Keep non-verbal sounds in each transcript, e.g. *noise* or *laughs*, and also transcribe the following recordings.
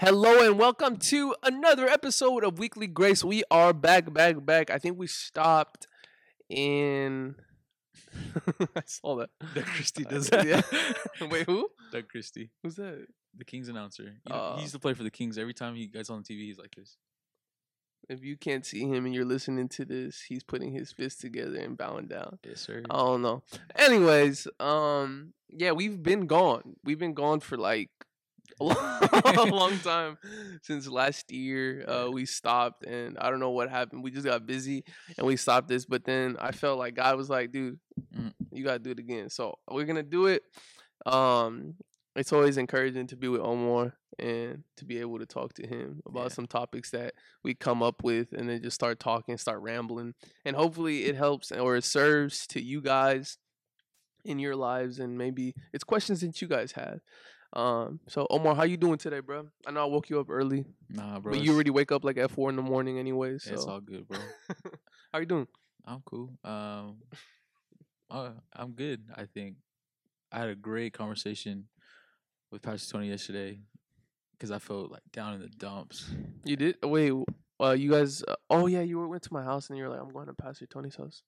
Hello and welcome to another episode of Weekly Grace. We are back, back, back. I think we stopped in. *laughs* I saw that. Doug Christie Uh, does that. yeah. *laughs* Wait, who? Doug Christie, Who's that? the Kings announcer. You know, Uh. he used to play for the Kings. Every time he gets on TV, he's like this. If you can't see him and you're listening to this, he's putting his fists together and bowing down. Yes, sir. I don't know. Anyways, um, yeah, we've been gone. We've been gone for like *laughs* a *laughs* long, time since last year. Uh, we stopped, and I don't know what happened. We just got busy, and we stopped this. But then I felt like God was like, "Dude, Mm. you gotta do it again." So we're gonna do it. Um, it's always encouraging to be with Omar and to be able to talk to him about Yeah. some topics that we come up with, and then just start talking, start rambling, and hopefully it helps or it serves to you guys in your lives, and maybe it's questions that you guys have. Um, so Omar, how you doing today, bro? I know I woke you up early, Nah, bro. but you already wake up like at four in the morning anyway. So It's all good, bro. *laughs* how you doing? I'm cool. Um, uh, I'm good. I think I had a great conversation with Pastor Tony yesterday because I felt like down in the dumps. You did? Wait, uh, you guys? Uh, oh yeah, you went to my house and you were like, "I'm going to Pastor Tony's house."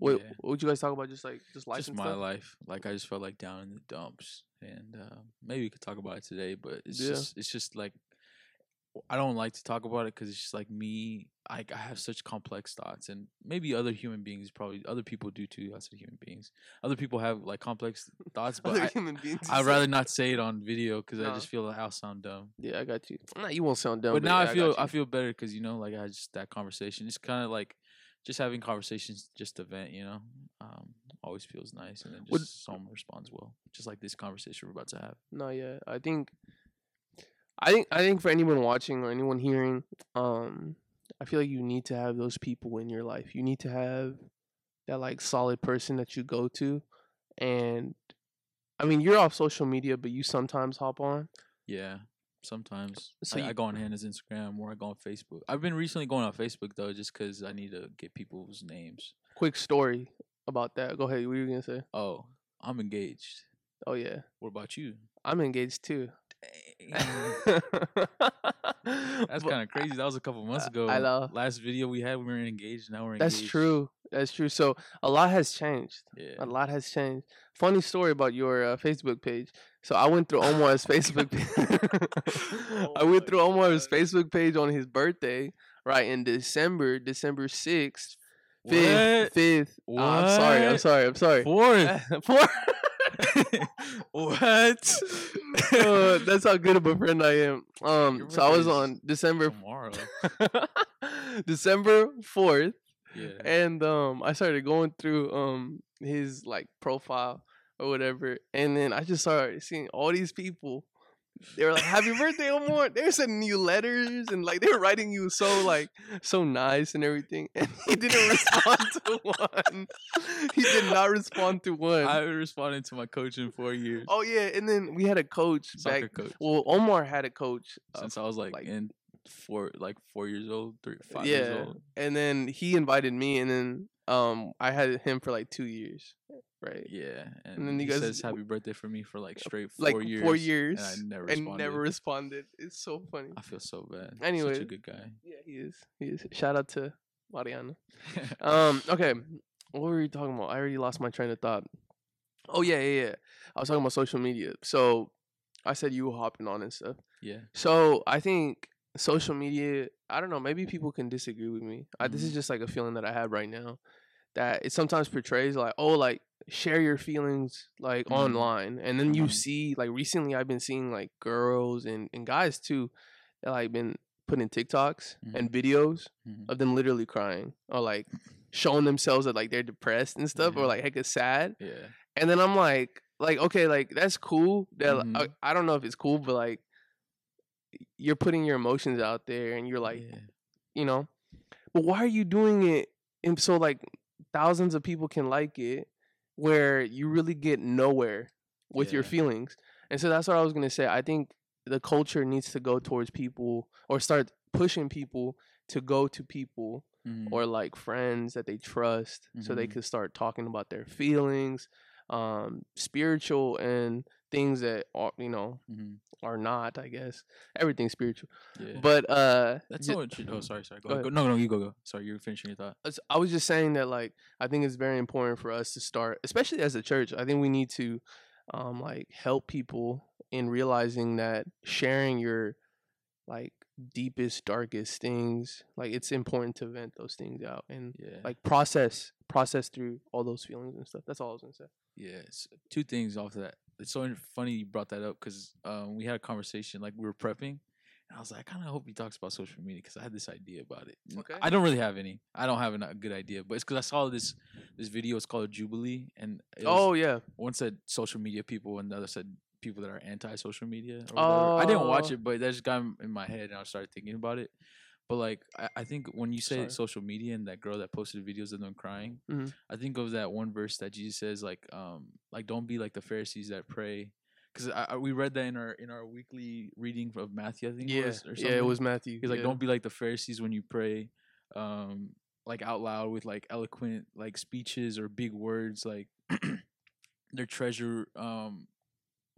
Wait, Yeah. what would you guys talk about? Just like just life just my stuff. life. Like I just felt like down in the dumps, and uh, maybe we could talk about it today. But it's Yeah. just it's just like I don't like to talk about it because it's just like me. I I have such complex thoughts, and maybe other human beings probably other people do too. I said human beings. Other people have like complex thoughts, but Other I, human beings I'd rather not say it on video because No. I just feel like I'll sound dumb. Yeah, I got you. Nah, you won't sound dumb. but now yeah, I feel got I, feel better because you know like I had just that conversation. It's kind of like just having conversations just to vent. You know, um, always feels nice, and then Would- just someone responds well, just like this conversation we're about to have. No, yeah. I think I think I think for anyone watching or anyone hearing, um, I feel like you need to have those people in your life. You need to have that like solid person that you go to and I mean you're off social media but you sometimes hop on. Yeah, sometimes. So I, you- I go on Hannah's Instagram or I go on Facebook. I've been recently going on Facebook though, just because I need to get people's names. Quick story about that. Go ahead. What were you gonna say? Oh, I'm engaged. Oh yeah. What about you? I'm engaged too. *laughs* That's kind of crazy. That was a couple months ago. I know. Last video we had, we were engaged. Now we're That's engaged. That's true. That's true. So a lot has changed. Yeah. A lot has changed. Funny story about your uh, Facebook page. So I went through Omar's *laughs* Facebook page. *laughs* I Oh went my through Omar's Facebook page on his birthday, right in December, December sixth, fifth, fifth. Uh, I'm sorry. I'm sorry. I'm sorry. Fourth. *laughs* Four. what? Uh, that's how good of a friend I am. Um, so I was on December, Tomorrow. December fourth, Yeah. and um I started going through um his like profile or whatever, and then I just started seeing all these people. They were like, "Happy birthday, Omar!" They were sending you letters and like they were writing you so like so nice and everything, and *laughs* he didn't respond to one. He did not respond to one. I responded to my coach in four years. oh yeah, and then we had a coach Soccer back. coach. Well, Omar had a coach uh, Since I was like, like- in four, like four years old, three, five yeah, years old. and then he invited me, and then um I had him for like two years, right? Yeah, and, then you he guys- says happy birthday for me for like straight like four years. four years, and I never and responded. never responded. It's so funny. I feel so bad. Anyway, Such a good guy. Yeah, he is. He is. Shout out to Mariana. *laughs* Um. Okay. What were we talking about? I already lost my train of thought. Oh yeah, yeah, yeah. I was talking about social media. So I said you were hopping on and stuff. yeah, So I think social media. I don't know. Maybe people can disagree with me. I, this is Mhm. just like a feeling that I have right now. That it sometimes portrays like, oh, like share your feelings like Mhm. online, and then you Mhm. see like recently I've been seeing like girls and and guys too, that like been putting TikToks and videos Mhm. of them literally crying or like showing themselves that like they're depressed and stuff or like heck is sad. yeah, And then I'm like, like okay, like that's cool. That Mhm. I, I don't know if it's cool, but like you're putting your emotions out there and you're like, yeah. you know, but why are you doing it? And so like thousands of people can like it, where you really get nowhere with your feelings. And so that's what I was gonna say. I think the culture needs to go towards people or start pushing people to go to people Mhm. or like friends that they trust so they Mhm. could start talking about their feelings um spiritual and things that are you know Mhm. are not. I guess everything's spiritual. Yeah. But uh, That's so interesting. Oh, sorry, sorry. Go, Go ahead. ahead. go No, no, you go, go. Sorry, you were finishing your thought. I was just saying that like I think it's very important for us to start, especially as a church. I think we need to um like help people in realizing that sharing your like deepest darkest things like it's important to vent those things out and Yeah. like process process through all those feelings and stuff. That's all I was gonna say. Yeah, two things off of that. It's so funny you brought that up because um, we had a conversation like we were prepping, and I was like, I kind of hope he talks about social media because I had this idea about it. Okay. I don't really have any. I don't have a good idea, but it's because I saw this this video. It's called Jubilee, and Oh yeah. one said social media people, and the other said people that are anti social media. Or whatever. I didn't watch Oh. it, but that just got in my head, and I started thinking about it. But like, I, I think when you say Sorry. social media and that girl that posted videos of them crying, Mhm. I think of that one verse that Jesus says, like, um, like don't be like the Pharisees that pray, because I, I, we read that in our in our weekly reading of Matthew, I think. it Yeah. was, or Yeah, it was Matthew. He's like, yeah. don't be like the Pharisees when you pray, um, like out loud with like eloquent like speeches or big words, like *clears throat* their treasure, um,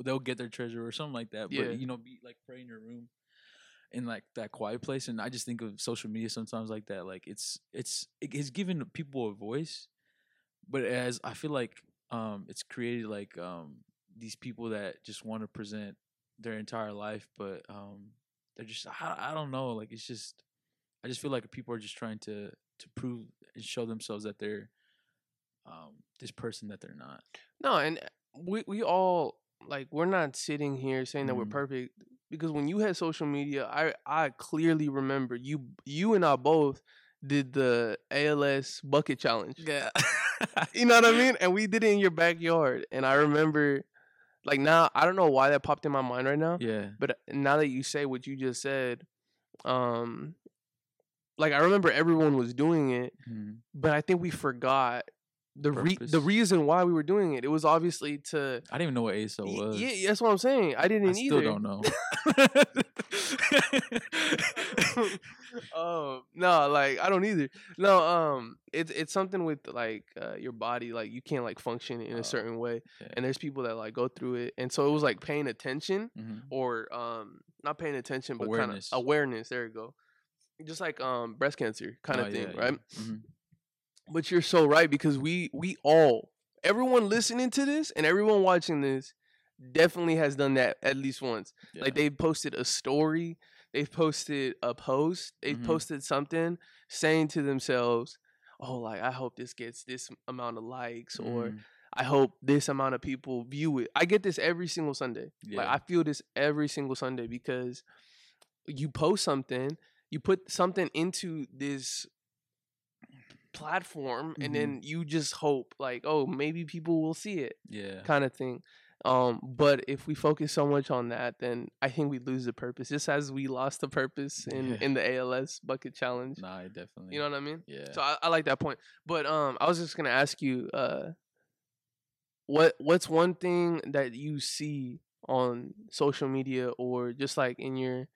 they'll get their treasure or something like that. Yeah. But you know, be like pray in your room in like that quiet place. And I just think of social media sometimes like that. Like it's it's it's given people a voice, but as I feel like um it's created like um these people that just want to present their entire life, but um they're just I, I don't know like it's just I just feel like people are just trying to to prove and show themselves that they're um this person that they're not. No, and we we all like we're not sitting here saying that we're Mhm. perfect because when you had social media, I I clearly remember you you and I both did the ALS bucket challenge. Yeah. *laughs* You know what I mean? And we did it in your backyard. And I remember like now I don't know why that popped in my mind right now. yeah. But uh, now that you say what you just said, um like I remember everyone was doing it, Mhm. but I think we forgot the re- the reason why we were doing it. It was obviously to I didn't even know what ASO was. Yeah, that's what I'm saying. I didn't I either. still don't know. *laughs* um, no, like I don't either. No, um, it's it's something with like uh, your body, like you can't like function in Oh, a certain way, yeah. and there's people that like go through it, and so it was like paying attention Mhm. or um, not paying attention, but Awareness. kind of awareness. There you go. Just like um, breast cancer kind of Oh, thing, yeah, right? yeah. Mhm. But you're so right because we we all everyone listening to this and everyone watching this definitely has done that at least once. Yeah. Like they posted a story, they've posted a post, they've Mhm. posted something saying to themselves, "Oh, like I hope this gets this amount of likes or Mhm. I hope this amount of people view it." I get this every single Sunday. Like I feel this every single Sunday because you post something, you put something into this platform and Mhm. then you just hope like oh maybe people will see it yeah. kind of thing um but if we focus so much on that then i think we lose the purpose just as we lost the purpose *laughs* in Yeah. in the als bucket challenge Nah, I definitely. you know what i mean Yeah. so I, I like that point but um i was just gonna ask you uh what what's one thing that you see on social media or just like in your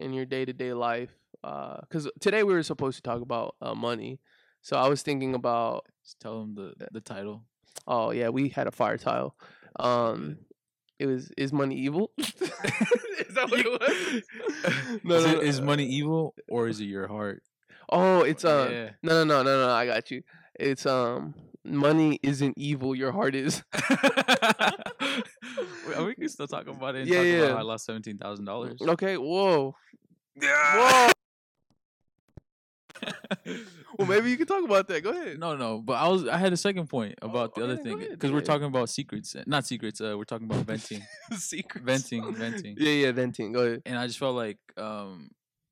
in your day-to-day life uh because today we were supposed to talk about uh, money so i was thinking about Just tell them the the title. oh yeah we had a fire tile um it was is money evil *laughs* is that what it was *laughs* *laughs* no, is, no, it, no, is money evil or is it your heart? oh it's uh yeah. no no no no no i got you it's um money isn't evil your heart is we can still talk about it. Yeah, talk yeah. I lost seventeen thousand dollars. okay whoa Yeah. whoa *laughs* well maybe you can talk about that go ahead No, no, but I was I had a second point about the okay, other thing because we're talking about secrets, uh, not secrets. Uh, we're talking about venting, *laughs* secrets venting, venting. yeah yeah venting go ahead and I just felt like um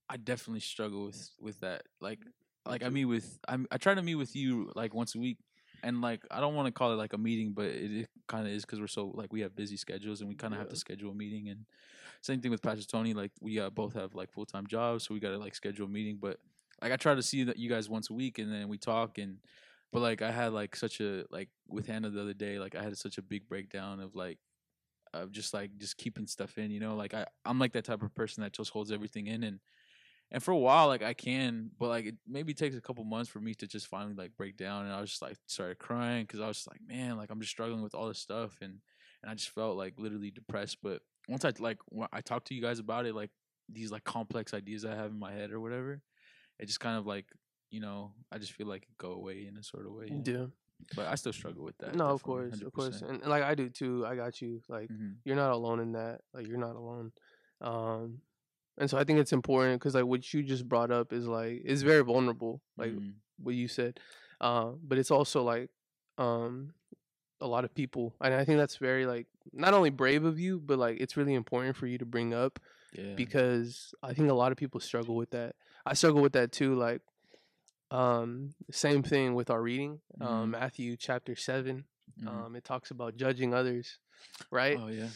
I definitely struggle with with that. Like like I meet with I'm I try to meet with you like once a week, and like I don't want to call it like a meeting, but it, it kind of is because we're so like we have busy schedules and we kind of have to schedule a meeting. And same thing with Pastor Tony. Like we uh, both have like full time jobs, so we got to like schedule a meeting. But like I try to see that you guys once a week, and then we talk and. But like I had like such a like with Hannah the other day, like I had such a big breakdown of like of just like just keeping stuff in, you know. Like I I'm like that type of person that just holds everything in, and and for a while like I can, but like it maybe takes a couple months for me to just finally like break down, and I was just like started crying because I was just like man, like I'm just struggling with all this stuff, and and I just felt like literally depressed. But once I like I talked to you guys about it, like these like complex ideas I have in my head or whatever, it just kind of like you know I just feel like it go away in a sort of way. you know? Yeah. But I still struggle with that. No, of course, of course, and, and, like I do too. I got you. Like Mhm. you're not alone in that. Like you're not alone. Um, and so I think it's important because like what you just brought up is like it's very vulnerable. Like Mhm. what you said, uh, but it's also like um a lot of people, and I think that's very like not only brave of you, but like it's really important for you to bring up yeah. because I think a lot of people struggle with that. I struggle with that too. Like, um, same thing with our reading, um, Matthew chapter 7 Mhm. Um, it talks about judging others, right? oh yeah.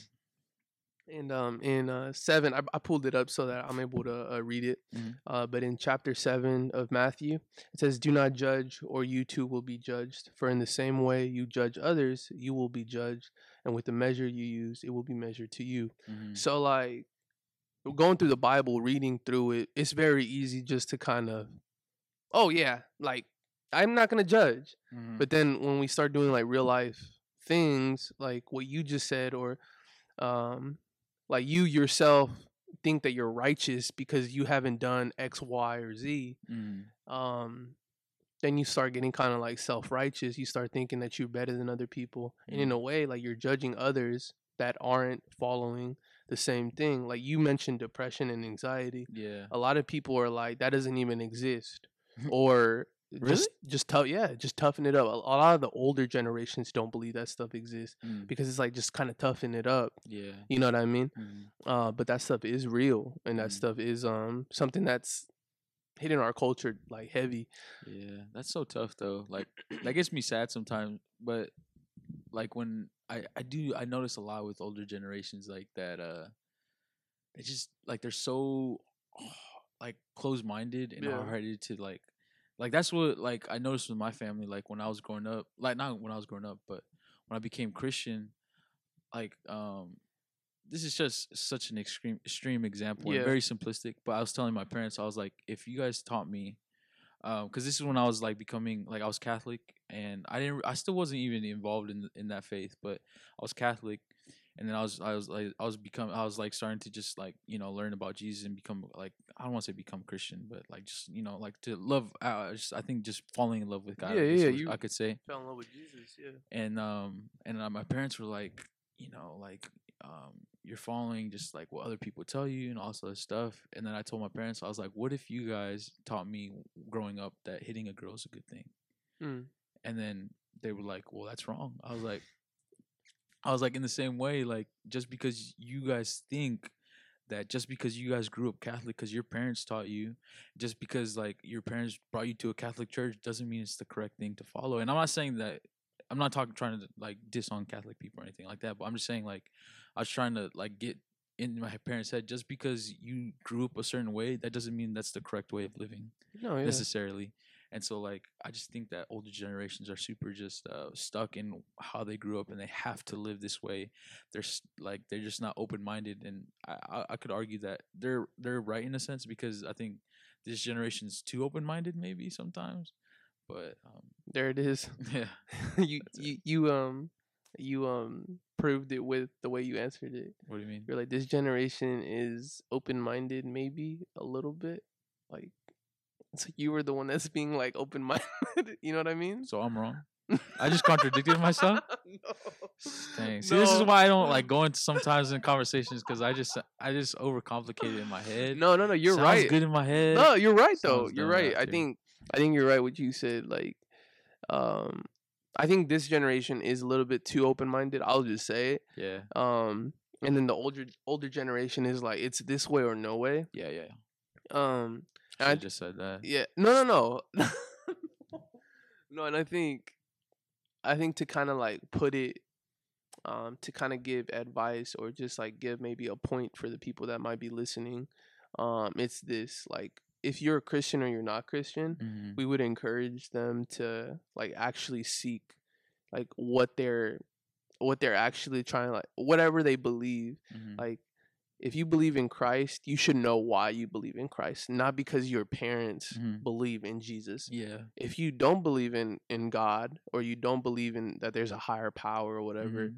And um, in uh, seven, I, I pulled it up so that I'm able to uh, read it. Mhm. Uh, but in chapter seven of Matthew, it says, "Do not judge, or you too will be judged. For in the same way you judge others, you will be judged, and with the measure you use, it will be measured to you." Mhm. So like going through the Bible, reading through it, it's very easy just to kind of, oh yeah, like I'm not gonna judge. Mhm. But then when we start doing like real life things, like what you just said, or um, like you yourself think that you're righteous because you haven't done X, Y, or Z, Mhm. um, then you start getting kind of like self righteous. You start thinking that you're better than other people, and in Mhm. a way, like you're judging others that aren't following the same thing. Like you mentioned depression and anxiety. Yeah. A lot of people are like that doesn't even exist, *laughs* or Really? just just tough. Yeah, just toughen it up. A, a lot of the older generations don't believe that stuff exists Mm. because it's like just kind of toughen it up. Yeah. You know what I mean? Mhm. Uh, but that stuff is real, and that Mm. stuff is um something that's hitting our culture like heavy. Yeah, that's so tough though. Like that gets me sad sometimes, but like when I I do I notice a lot with older generations like that uh they just like they're so *sighs* like closed-minded and Yeah. hard-headed to like like that's what like I noticed with my family like when I was growing up, like not when I was growing up, but when I became Christian, like um this is just such an extreme extreme example Yeah. and very simplistic, but I was telling my parents I was like if you guys taught me um cuz this is when I was like becoming like I was Catholic and I didn't I still wasn't even involved in in that faith, but I was Catholic and then I was I was like I was become I was like starting to just like you know learn about Jesus and become like I don't want to say become Christian, but like just you know like to love uh, just I think just falling in love with God. Yeah, yeah, you- I could say Fell in love with Jesus. Yeah. and um and uh, my parents were like you know like um you're following just like what other people tell you and all stuff. And then i told my parents i was like what if you guys taught me growing up that hitting a girl is a good thing? Mm. and then they were like well that's wrong. I was like i was like in the same way like just because you guys think that just because you guys grew up catholic because your parents taught you just because like your parents brought you to a catholic church doesn't mean it's the correct thing to follow. And i'm not saying that i'm not talking trying to like diss on catholic people or anything like that but i'm just saying like i was trying to like get in my parents head just because you grew up a certain way that doesn't mean that's the correct way of living No, yeah. necessarily. And so like I just think that older generations are super just uh, stuck in how they grew up and they have to live this way. They're like they're just not open minded, and I, I I could argue that they're they're right in a sense because I think this generation's too open minded maybe sometimes. But um, there it is. *laughs* yeah, *laughs* you it. you you um you um proved it with the way you answered it. what do you mean? You're like this generation is open minded, maybe a little bit. Like it's like you were the one that's being like open minded. *laughs* you know what I mean? So I'm wrong. I just contradicted myself. no. Dang. See, this is why I don't like going to sometimes in conversations because I just I just overcomplicate it in my head. No, no, no. You're Sounds right. good in my head. No, you're right though. Sounds You're right. I think I think you're right what you said. Like, um, I think this generation is a little bit too open minded. I'll just say it. Yeah, Um, and then the older older generation is like it's this way or no way. yeah, yeah. Um, I I just said that. yeah, no, no, no, *laughs* no. And I think, I think to kind of like put it, um, to kind of give advice or just like give maybe a point for the people that might be listening. Um, it's this like if you're a Christian or you're not Christian, Mhm. we would encourage them to like actually seek like what they're what they're actually trying like whatever they believe Mhm. like if you believe in Christ you should know why you believe in Christ not because your parents Mhm. believe in Jesus Yeah. if you don't believe in in God or you don't believe in that there's a higher power or whatever Mhm.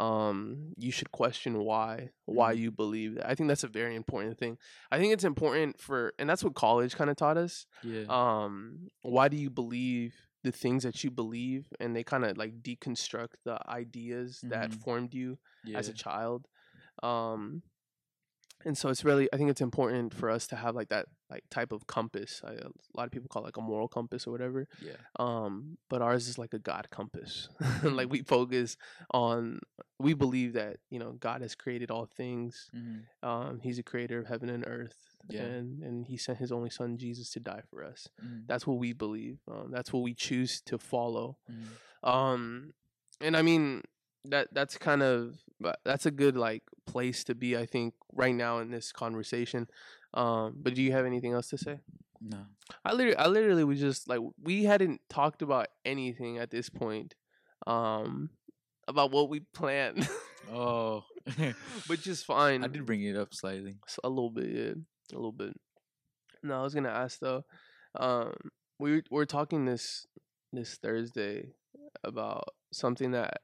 Um, you should question why why Mhm. you believe that. I think that's a very important thing. I think it's important for, and that's what college kind of taught us. Yeah. Um, why do you believe the things that you believe, and they kind of like deconstruct the ideas that Mhm. formed you yeah. as a child. Um, and so it's really, I think it's important for us to have like that like type of compass. I, a lot of people call it like a moral compass or whatever. yeah. Um, but ours is like a God compass. *laughs* Mm-hmm. like we focus on, we believe that you know God has created all things. Mm-hmm. Um, he's a creator of heaven and earth, Yeah. and and He sent His only Son Jesus to die for us. Mm-hmm. That's what we believe. Um, that's what we choose to follow. Mm-hmm. Um, and I mean that that's kind of but that's a good like place to be. I think right now in this conversation. Um, but do you have anything else to say? No. I literally, I literally was just like we hadn't talked about anything at this point, um, about what we planned, Oh. *laughs* which is *laughs* fine. I did bring it up slightly. a little bit, yeah, a little bit. No, I was gonna ask though. Um, we were, we're talking this this Thursday about something that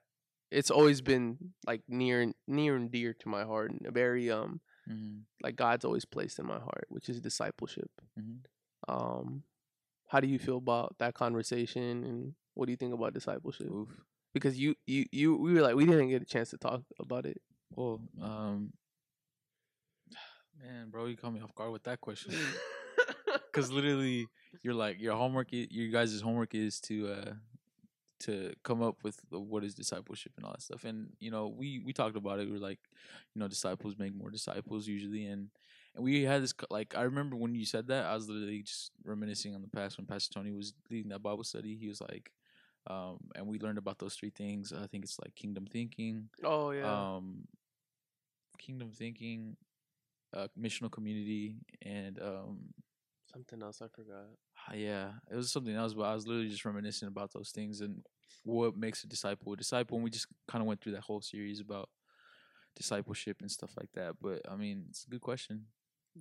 it's always been like near and- near and dear to my heart, and a very um Mm-hmm. like God's always placed in my heart, which is discipleship. Mhm. Um, how do you feel about that conversation, and what do you think about discipleship? Oof. Because you you you we were like we didn't get a chance to talk about it. Well, um, man, bro, you caught me off guard with that question. *laughs* *laughs* Because literally, you're like your homework. You guys' homework is to uh to come up with what is discipleship and all that stuff. And you know, we we talked about it. We are like, you know, disciples make more disciples usually, and and we had this like I remember when you said that I was literally just reminiscing on the past when Pastor Tony was leading that Bible study. He was like. Um, and we learned about those three things. I think it's like kingdom thinking, oh yeah. um kingdom thinking uh missional community and um Something else I forgot. ah, yeah it was something else but i was literally just reminiscing about those things and what makes a disciple a disciple and we just kind of went through that whole series about discipleship and stuff like that but i mean it's a good question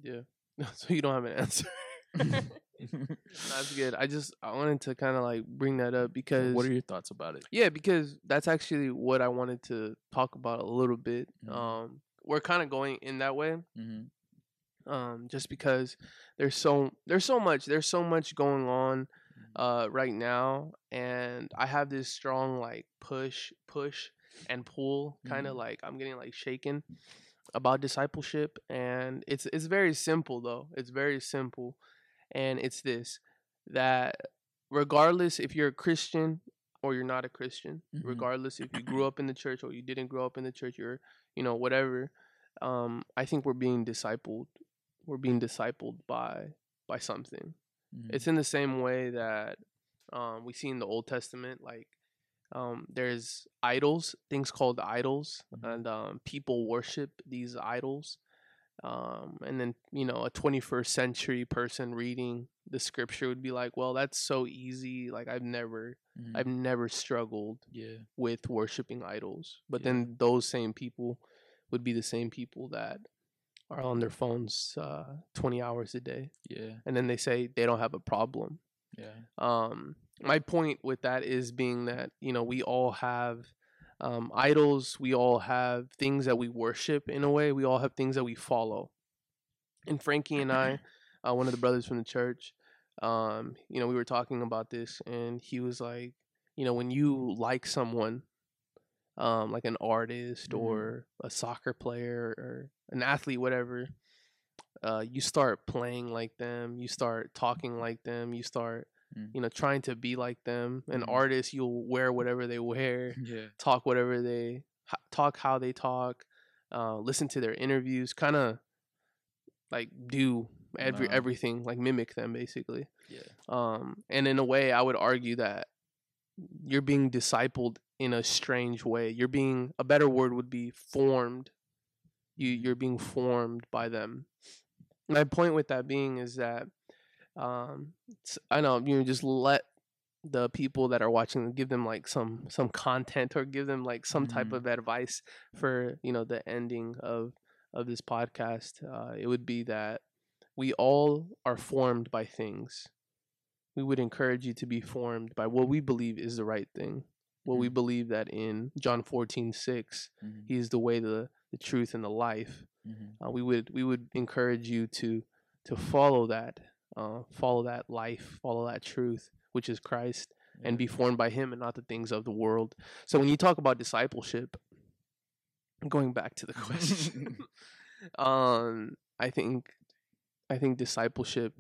Yeah. *laughs* so you don't have an answer. *laughs* *laughs* That's good. I just I wanted to kind of like bring that up because what are your thoughts about it yeah because that's actually what I wanted to talk about a little bit. Mhm. Um, we're kind of going in that way. mm-hmm. Um, just because there's so there's so much there's so much going on uh right now and I have this strong like push push and pull kind of Mhm. like I'm getting like shaken about discipleship and it's it's very simple though. It's very simple and it's this that regardless if you're a Christian or you're not a Christian, Mhm. regardless if you grew up in the church or you didn't grow up in the church, you're you know whatever. Um, I think we're being discipled. We're being discipled by by something. Mm-hmm. It's in the same way that um, we see in the Old Testament, like um, there's idols, things called idols, Mhm. and um, people worship these idols. Um, and then you know a 21st century person reading the scripture would be like, well, that's so easy. Like I've never, Mhm. I've never struggled yeah with worshiping idols. But Yeah. then those same people would be the same people that are on their phones uh, 20 hours a day. yeah And then they say they don't have a problem. yeah Um, my point with that is being that, you know, we all have um, idols, we all have things that we worship in a way, we all have things that we follow. And Frankie and I, *clears throat* uh, one of the brothers from the church, um, you know, we were talking about this, and he was like, you know, when you like someone, um, like an artist Mhm. or a soccer player or an athlete, whatever, uh, you start playing like them, you start talking like them, you start, Mm. you know, trying to be like them. An Mhm. artist, you'll wear whatever they wear, *laughs* yeah talk whatever they talk, how they talk, uh, listen to their interviews, kind of like do every Wow. everything, like mimic them basically. yeah Um, and in a way, I would argue that you're being discipled in a strange way. You're being a better word would be formed. You you're being formed by them. My point with that being is that um, I know you know, just let the people that are watching give them like some some content or give them like some type Mhm. of advice for you know the ending of of this podcast. Uh, it would be that we all are formed by things we would encourage you to be formed by what we believe is the right thing. Well, we Mhm. believe that in John 14, 6, Mhm. he is the way, the, the truth, and the life. Mhm. Uh, we would we would encourage you to to follow that, uh, follow that life, follow that truth, which is Christ, and be formed by Him and not the things of the world. So when you talk about discipleship, going back to the *laughs* question, *laughs* um, I think I think discipleship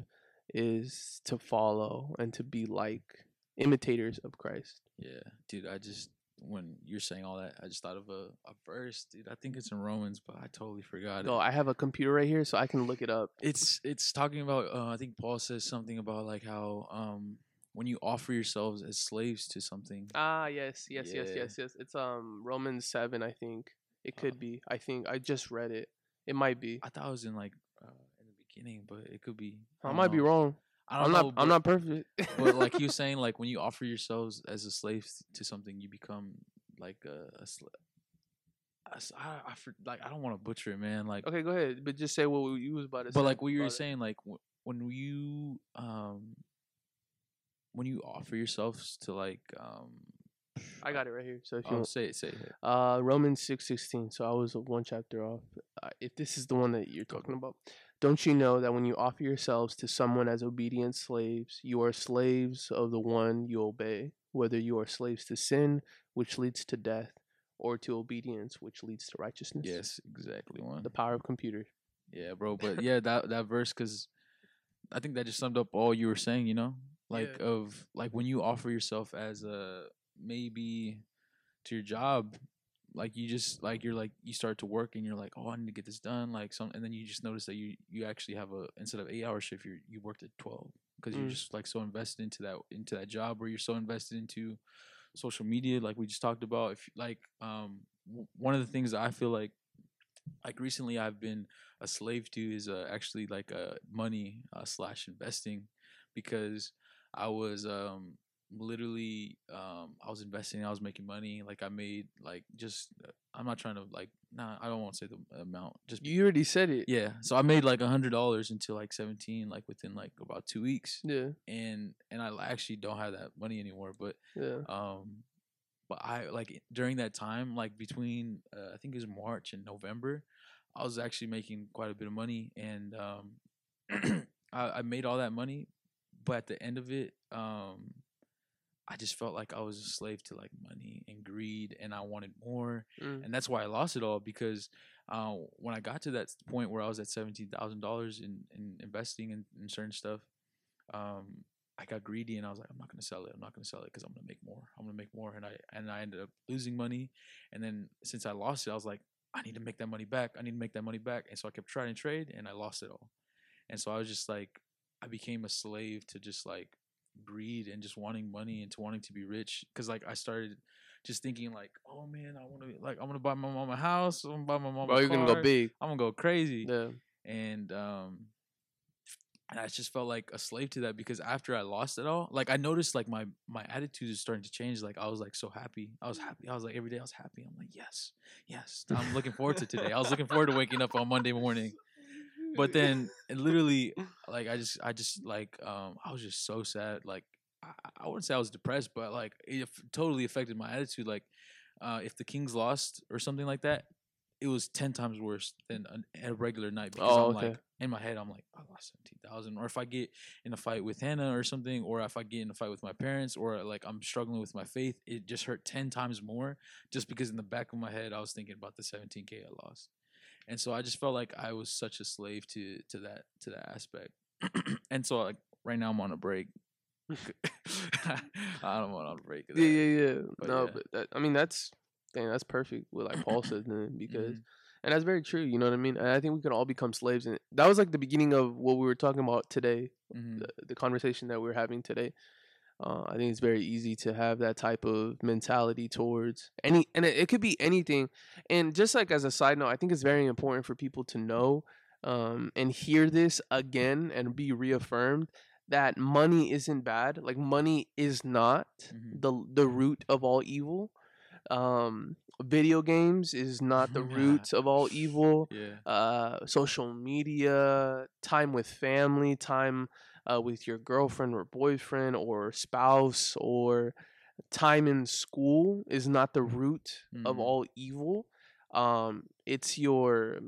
is to follow and to be like imitators of Christ. Yeah, dude. I just when you're saying all that, I just thought of a, a verse, dude. I think it's in Romans, but I totally forgot No, it. I have a computer right here, so I can look it up. It's it's talking about. Uh, I think Paul says something about like how um when you offer yourselves as slaves to something. Ah, yes, yes, yes, Yeah. yes, yes. It's um Romans seven, I think. It Uh, could be. I think I just read it. It might be. I thought it was in like uh, in the beginning, but it could be. I don't might be wrong. I know, not. I'm not perfect. *laughs* but like you were *laughs* saying, like when you offer yourselves as a slave to something, you become like a, a I I, I, like I don't want to butcher it, man. Like, okay, go ahead. But just say what you was about to say. but like what you were it. saying, like w- when you um when you offer yourselves to like um I got it right here. So if you oh say it say it uh Romans six sixteen. So I was one chapter off. Uh, if this is the one that you're talking about, don't you know that when you offer yourselves to someone as obedient slaves, you are slaves of the one you obey, whether you are slaves to sin, which leads to death, or to obedience, which leads to righteousness. yes exactly one The power of computers. yeah bro but yeah that that verse because I think that just summed up all you were saying you know like Yeah. of like when you offer yourself as a maybe to your job like you just like you're like you start to work and you're like oh i need to get this done like some and then you just notice that you you actually have a instead of eight hour shift you you worked at 12 because you're Mm. just like so invested into that into that job or you're so invested into social media like we just talked about if like um w- one of the things that i feel like like recently i've been a slave to is uh, actually like uh, money uh, slash investing because i was um literally um i was investing i was making money like i made like just uh, i'm not trying to like nah i don't want to say the amount just You already said it. yeah so i made like a hundred dollars until like 17 like within like about two weeks Yeah. and and i actually don't have that money anymore but Yeah. um but i like during that time like between uh, i think it was march and november i was actually making quite a bit of money and um *clears throat* I, I made all that money but at the end of it um i just felt like i was a slave to like money and greed and i wanted more Mm. and that's why i lost it all because uh, when i got to that point where i was at $17000 in, in investing in, in certain stuff um, I got greedy and I was like, I'm not gonna sell it. I'm not gonna sell it because I'm gonna make more. I'm gonna make more, and I and I ended up losing money. And then since I lost it, I was like, I need to make that money back. I need to make that money back. And so I kept trying to trade, and I lost it all. And so I was just like, I became a slave to just like greed and just wanting money and to wanting to be rich. Cause like I started just thinking like, oh man, I want to like I'm gonna buy my mom a house. I'm gonna buy my mom. A you're gonna go big. I'm gonna go crazy Yeah. and um and I just felt like a slave to that because after I lost it all, like I noticed like my my attitude is starting to change. Like I was like so happy. I was happy. I was like every day I was happy. I'm like yes, yes. I'm looking forward to today. I was looking forward to waking up on Monday morning. But then *laughs* literally like I just I just like um I was just so sad. Like I, I wouldn't say I was depressed, but like it totally affected my attitude. Like uh if the Kings lost or something like that, it was ten times worse than an, a regular night because Oh, I'm okay. like in my head I'm like I lost seventeen thousand, or if I get in a fight with Hannah or something, or if I get in a fight with my parents, or like I'm struggling with my faith, it just hurt ten times more just because in the back of my head I was thinking about the seventeen k I lost, and so I just felt like I was such a slave to to that to that aspect, *clears throat* and so like right now I'm on a break. *laughs* *laughs* I don't want on a break. Yeah, yeah, yeah. But no, yeah. but that, I mean that's dang, that's perfect. What like Paul said then *clears throat* because Mhm. and that's very true. You know what I mean? And I think we can all become slaves, and that was like the beginning of what we were talking about today. Mhm. The, the conversation that we're having today. Uh, I think it's very easy to have that type of mentality towards any, and it, it could be anything. And just like as a side note, I think it's very important for people to know um, and hear this again and be reaffirmed that money isn't bad. Like money is not Mhm. the the root of all evil. Um, video games is not the *laughs* root of all evil Yeah. uh, social media, time with family, time uh, with your girlfriend or boyfriend or spouse, or time in school is not the root of Mhm. all evil. Um, it's your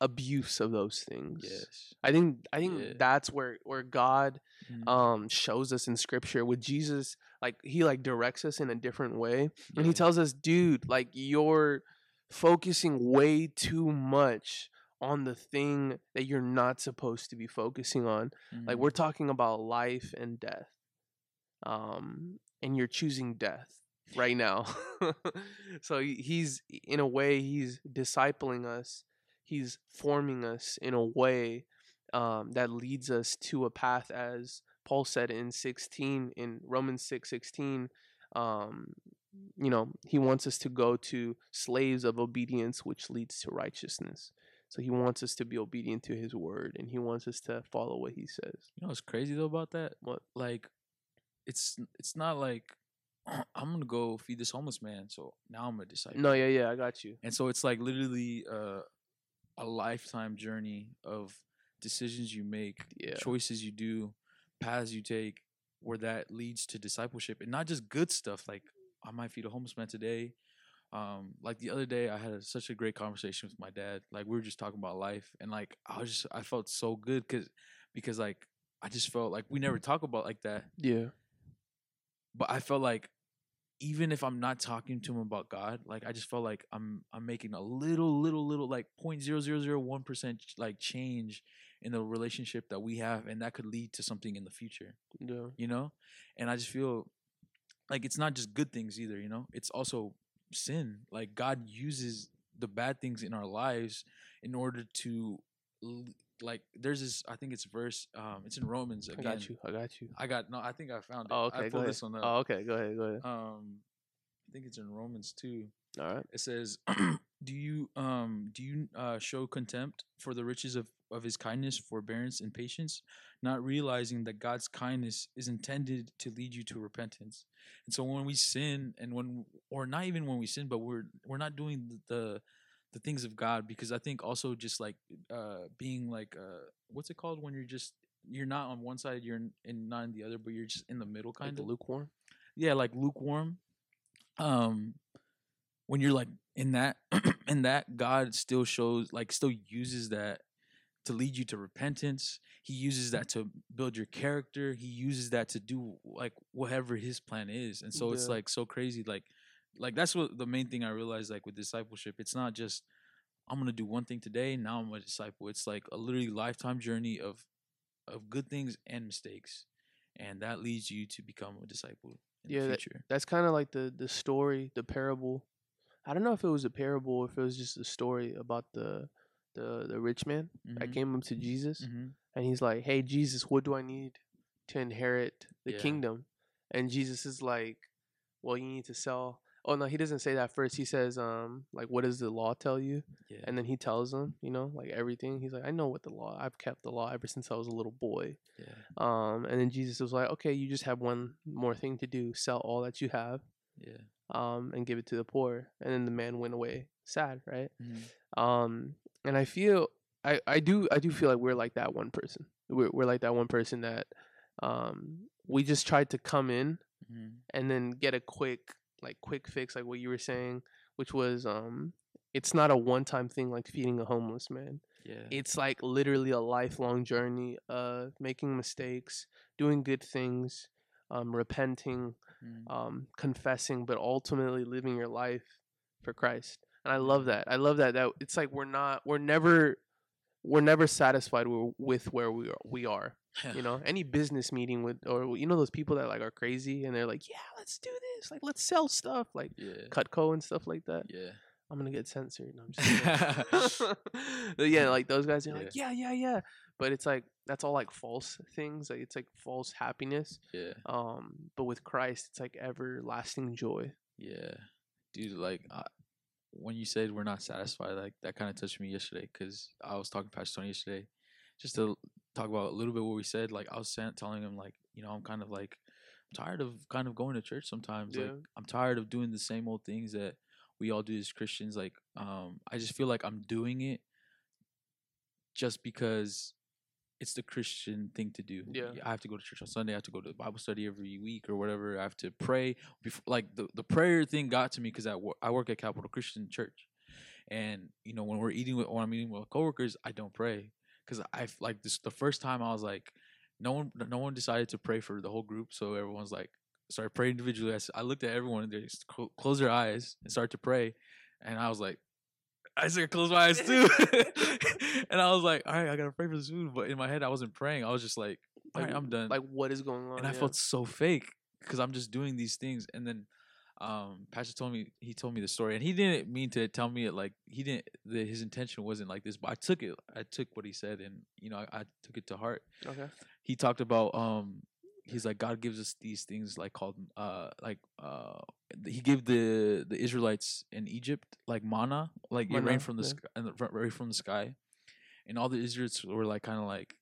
abuse of those things. Yes. I think I think Yeah. that's where where God Mhm. um shows us in scripture with Jesus like he like directs us in a different way and he tells us dude like you're focusing way too much on the thing that you're not supposed to be focusing on like Mhm. we're talking about life and death um and you're choosing death right now *laughs* so he's in a way he's discipling us he's forming us in a way um that leads us to a path as paul said in 16 in romans 6 16 um you know he wants us to go to slaves of obedience which leads to righteousness so he wants us to be obedient to his word and he wants us to follow what he says You know what's crazy though about that? What? Like, it's it's not like I'm gonna go feed this homeless man, so now I'm a disciple. no yeah yeah i got you And so it's like literally uh, a lifetime journey of decisions you make, Yeah. choices you do, paths you take, where that leads to discipleship, and not just good stuff. Like I might feed a homeless man today. Um, like the other day, I had a, such a great conversation with my dad. Like we were just talking about life, and like I was just I felt so good because because like I just felt like we never talk about like that yeah but I felt like even if I'm not talking to him about God, like I just felt like I'm I'm making a little little little like point zero zero zero one percent like change in the relationship that we have, and that could lead to something in the future, yeah you know. And I just feel like it's not just good things either, you know. It's also sin. Like God uses the bad things in our lives in order to like there's this I think it's verse um it's in Romans i got you i got you I got no I think I found it. oh okay go pulled ahead this one up. oh okay go ahead go ahead Um, I think it's in Romans two. all right It says, "Do you um do you uh, show contempt for the riches of of His kindness, forbearance, and patience, not realizing that God's kindness is intended to lead you to repentance?" And so when we sin, and when or not even when we sin, but we're we're not doing the the, things of God because I think also just like uh being like uh what's it called when you're just you're not on one side, you're in, and not in the other, but you're just in the middle kind the of? lukewarm? Yeah like lukewarm. Um when you're like in that *clears throat* in that god still shows like still uses that to lead you to repentance. He uses that to build your character. He uses that to do like whatever his plan is. And so it's like so crazy like like that's what the main thing i realized like with discipleship. It's not just i'm gonna do one thing today now i'm a disciple. It's like a literally lifetime journey of of good things and mistakes. And that leads you to become a disciple in Yeah, the that- that's kind of like the the story the parable i don't know if it was a parable or if it was just a story about the the the rich man that Mhm. came up to jesus Mhm. and he's like hey jesus what do i need to inherit the Yeah. kingdom and jesus is like well you need to sell oh no he doesn't say that first he says um like what does the law tell you Yeah. and then he tells them you know like everything he's like i know what the law i've kept the law ever since i was a little boy yeah. um and then jesus was like okay you just have one more thing to do sell all that you have Yeah. Um, and give it to the poor. And then the man went away sad, right? Mhm. Um, and I feel I, I do I do feel like we're like that one person. We're we're like that one person that um we just tried to come in Mhm. and then get a quick like quick fix like what you were saying, which was um it's not a one time thing like feeding a homeless man. Yeah. It's like literally a lifelong journey of making mistakes, doing good things, um, repenting, Mhm. um, confessing, but ultimately living your life for Christ. And I love that. I love that. That it's like we're not, we're never, we're never satisfied with, with where we are. We are. You know, any business meeting with, or you know, those people that like are crazy and they're like, yeah, let's do this. Like, let's sell stuff, like Yeah. Cutco and stuff like that. Yeah. I'm gonna get censored. No, I'm just *laughs* *laughs* yeah, like those guys are like, yeah, yeah, yeah. But it's like that's all like false things. Like it's like false happiness. Yeah. Um, but with Christ, it's like everlasting joy. Yeah. Dude, like I, when you said we're not satisfied, like that kind of touched me yesterday because I was talking to Pastor Tony yesterday, just to talk about a little bit what we said. Like I was saying, telling him like, you know, I'm kind of like, I'm tired of kind of going to church sometimes. Like Yeah. I'm tired of doing the same old things that we all do as Christians. Like, um, I just feel like I'm doing it just because it's the Christian thing to do. Yeah. I have to go to church on Sunday. I have to go to Bible study every week or whatever. I have to pray. Before, like the, the prayer thing got to me because I, wo- I work at Capital Christian Church, and you know when we're eating with when I'm eating with coworkers, I don't pray because I like this the first time I was like, no one no one decided to pray for the whole group, so everyone's like started praying individually. I looked at everyone and they just clo- close their eyes and start to pray, and I was like. I started to close my eyes too, *laughs* *laughs* and I was like, "All right, I gotta pray for this food." But in my head, I wasn't praying. I was just like, "All right, I'm done." Like what is going on? and I yeah. felt so fake because I'm just doing these things. And then um Pastor told me he told me the story, and he didn't mean to tell me it like he didn't. The, his intention wasn't like this, but I took it. I took what he said, and you know I, I took it to heart. okay. He talked about um he's like God gives us these things like called uh like uh he gave the the Israelites in Egypt like manna like it rained from the yeah. sky and rain from the sky, and all the Israelites were like kind of like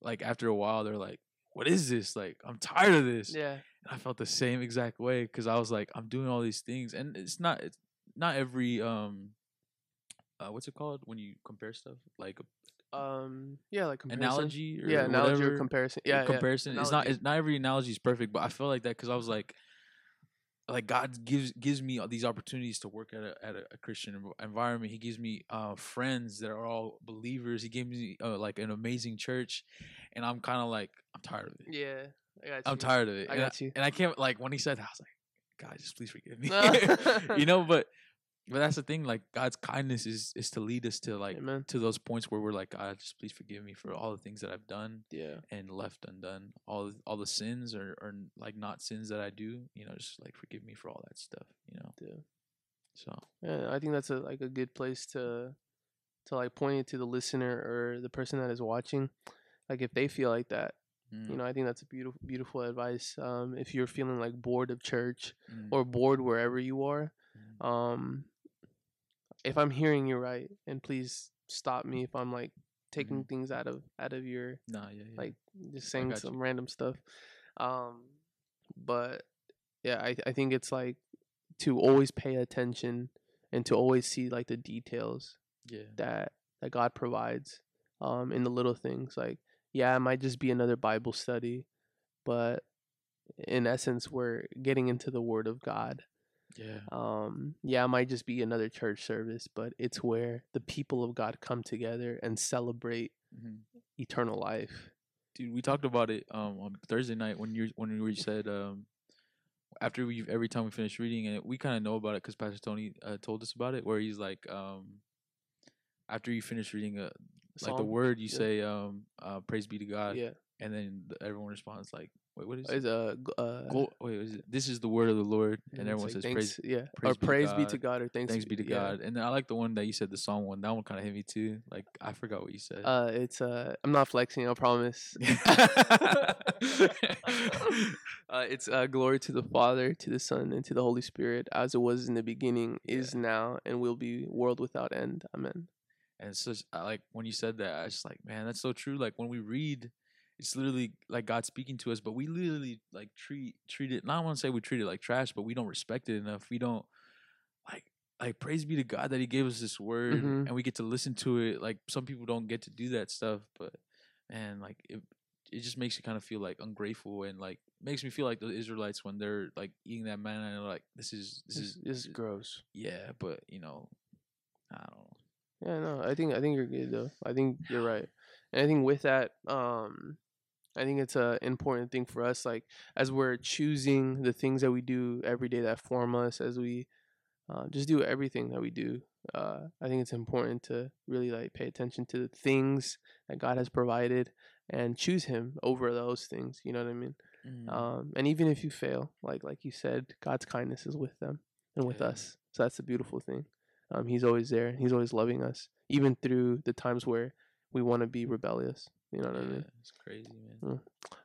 like after a while they're like what is this like I'm tired of this Yeah. and I felt the same exact way because I was like, I'm doing all these things, and it's not it's not every um, uh, what's it called when you compare stuff like Um. Yeah. Like comparison. analogy or Yeah. Analogy or whatever, comparison. Yeah. yeah. comparison. It's not it's not every analogy is perfect, but I felt like that because I was like, like God gives gives me these opportunities to work at a at a, Christian environment. He gives me uh friends that are all believers. He gave me uh, like an amazing church, and I'm kind of like I'm tired of it. Yeah. I got you. I'm tired of it. I and got you. And I can't like when he said that, I was like, God, just please forgive me. *laughs* *laughs* You know, but but that's the thing. Like God's kindness is is to lead us to like Amen. to those points where we're like, God, just please forgive me for all the things that I've done Yeah. and left undone. All the- all the sins or or like not sins that I do. You know, just like forgive me for all that stuff. You know. Yeah. So Yeah. I think that's a like a good place to to like point it to the listener or the person that is watching. Like if they feel like that, mm, you know, I think that's a beautiful beautiful advice. Um, if you're feeling like bored of church mm, or bored wherever you are, mm, um, if I'm hearing you right, and please stop me if I'm like taking things out of out of your nah, yeah, yeah. like just saying got you. some random stuff. Um, but yeah, I I think it's like to always pay attention and to always see like the details yeah, that that God provides um in the little things like yeah it might just be another Bible study but in essence we're getting into the word of God yeah, um yeah it might just be another church service but it's where the people of God come together and celebrate mhm. eternal life dude. We talked about it um on Thursday night when you when you said um after we every time we finish reading and we kind of know about it because Pastor Tony uh, told us about it where he's like um after you finish reading a like the word you Yeah. say um uh praise be to God yeah and then everyone responds like wait what is is it? a g- uh Glo- wait is it this is the word of the Lord and everyone like says thanks, praise yeah praise or be to praise be God, to God or thanks, thanks be to yeah. God and then I like the one that you said the song one that one kind of hit me too like I forgot what you said uh it's uh I'm not flexing I promise *laughs* *laughs* uh, it's uh, glory to the Father, to the Son, and to the Holy Spirit, as it was in the beginning, is now, and will be, world without end. Amen. And it's just I like when you said that, I was just like, man, that's so true. Like when we read, it's literally like God speaking to us, but we literally like treat treat it. Not want to say we treat it like trash, but we don't respect it enough. We don't like like praise be to God that He gave us this word Mhm. and we get to listen to it. Like some people don't get to do that stuff, but and like it it just makes you kind of feel like ungrateful and like makes me feel like the Israelites when they're like eating that manna and they're like this is this This, is this is gross. yeah, but you know, I don't know. Yeah, no, I think I think you're good though. I think you're *sighs* right, and I think with that, um, I think it's a important thing for us, like as we're choosing the things that we do every day that form us, as we uh, just do everything that we do. Uh, I think it's important to really like pay attention to the things that God has provided and choose Him over those things. You know what I mean? Mm. Um, and even if you fail, like like you said, God's kindness is with them and with Yeah. us. So that's the beautiful thing. Um, he's always there. He's always loving us, even through the times where we want to be rebellious. You know what I mean? Yeah, it's crazy, man.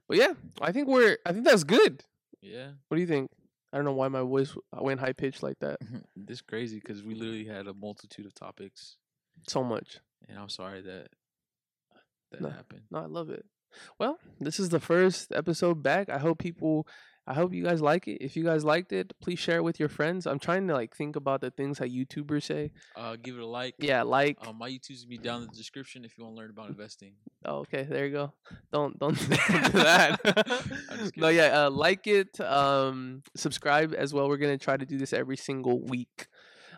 But yeah, I think we're. I think that's good. Yeah, What do you think? I don't know why my voice uh, went high pitched like that *laughs* this crazy because we literally had a multitude of topics, so much. and I'm sorry that that No. happened. No, I love it. Well, this is the first episode back. I hope people I hope you guys like it. If you guys liked it, please share it with your friends. I'm trying to like think about the things that YouTubers say. Uh, give it a like. Yeah, like. Um, my YouTube's gonna be down in the description if you want to learn about investing. Oh, okay, there you go. Don't don't, *laughs* don't *laughs* that. *laughs* No, yeah, uh, like it. Um, subscribe as well. We're gonna try to do this every single week.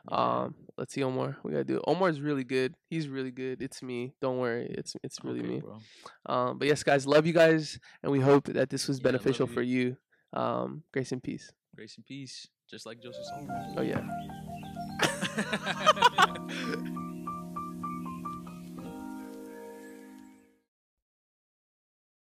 Um, let's see Omar. We gotta do it. Omar's really good. He's really good. It's me. Don't worry. It's it's really Okay, me. bro. Um, but yes, guys, love you guys, and we hope that this was Yeah, beneficial you. for you. Um, grace and peace. Grace and peace, just like Joseph Oh yeah. *laughs*